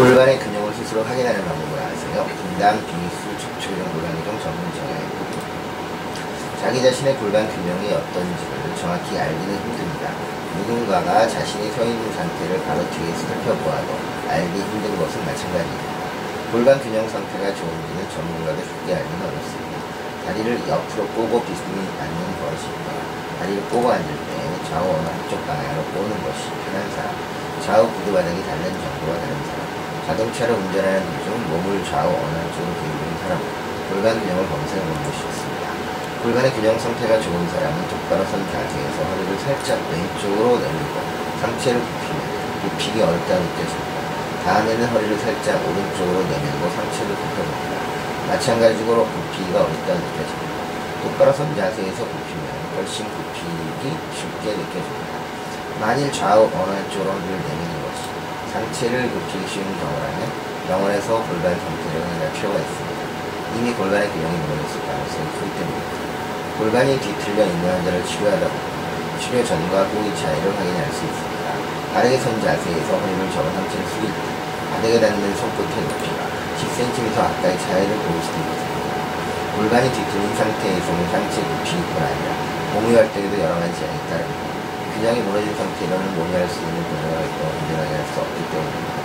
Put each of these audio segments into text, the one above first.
골반의 균형을 스스로 확인하는 방법을 아세요? 분당, 비수, 척추경 골반교정 전문 정형외과 자기 자신의 골반 균형이 어떤지를 정확히 알기는 힘듭니다. 누군가가 자신이 서 있는 상태를 바로 뒤에서 살펴보아도 알기 힘든 것은 마찬가지입니다. 골반 균형 상태가 좋은지는 전문가도 쉽게 알기는 어렵습니다. 다리를 옆으로 꼬고 비스니 앉는 것이며 다리를 꼬고 앉을 때 좌우 어느 한쪽 방향으로 꼬는 것이 편한 사람, 좌우 구두 바닥이 닿는 정도가 다른 사람, 자동차를 운전하는 도중 몸을 좌우 어느 한쪽으로 돌리는 사람, 골반 균형을 검사해 보는 것이 좋습니다. 골반의 균형 상태가 좋은 사람은 똑바로 선 자세에서 허리를 살짝 왼쪽으로 내밀고 상체를 굽히면 굽히기 어렵다고 느껴집니다. 다음에는 허리를 살짝 오른쪽으로 내밀고 상체를 굽혀봅니다. 마찬가지로 굽히기가 어렵다고 느껴집니다. 똑바로 선 자세에서 굽히면 훨씬 굽히기 쉽게 느껴집니다. 만일 좌우 어느 한쪽으로 허리를 것이 상체를 굽히기 쉬운 경우라면 병원에서 골반 상태를 확인할 필요가 있습니다. 이미 골반의 균형이 무너졌을 가능성이 크기 때문입니다. 골반이 뒤틀려 있는 환자를 치료하다 보면 치료 전과 후의 차이를 확인할 수 있습니다. 바르게 선 자세에서 허리를 접은 상체를 숙일 때 바닥에 닿는 손끝의 높이가 10cm 가까이 차이를 볼 수도 있습니다. 골반이 뒤틀린 상태에서는 상체 굽히기뿐 아니라 몸이 할 때에도 여러 가지 제약이 따릅니다. 균형이 무너진 상태로는 몸이 할 수 있는 운동을 활동 안전하게 할 수 없기 때문입니다.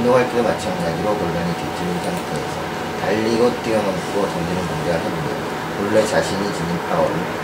운동할 때도 마찬가지로 골반이 뒤틀린 상태에서 달리고 뛰어넘고 던지는 동작을 해보면 본래 자신이 지닌 파워를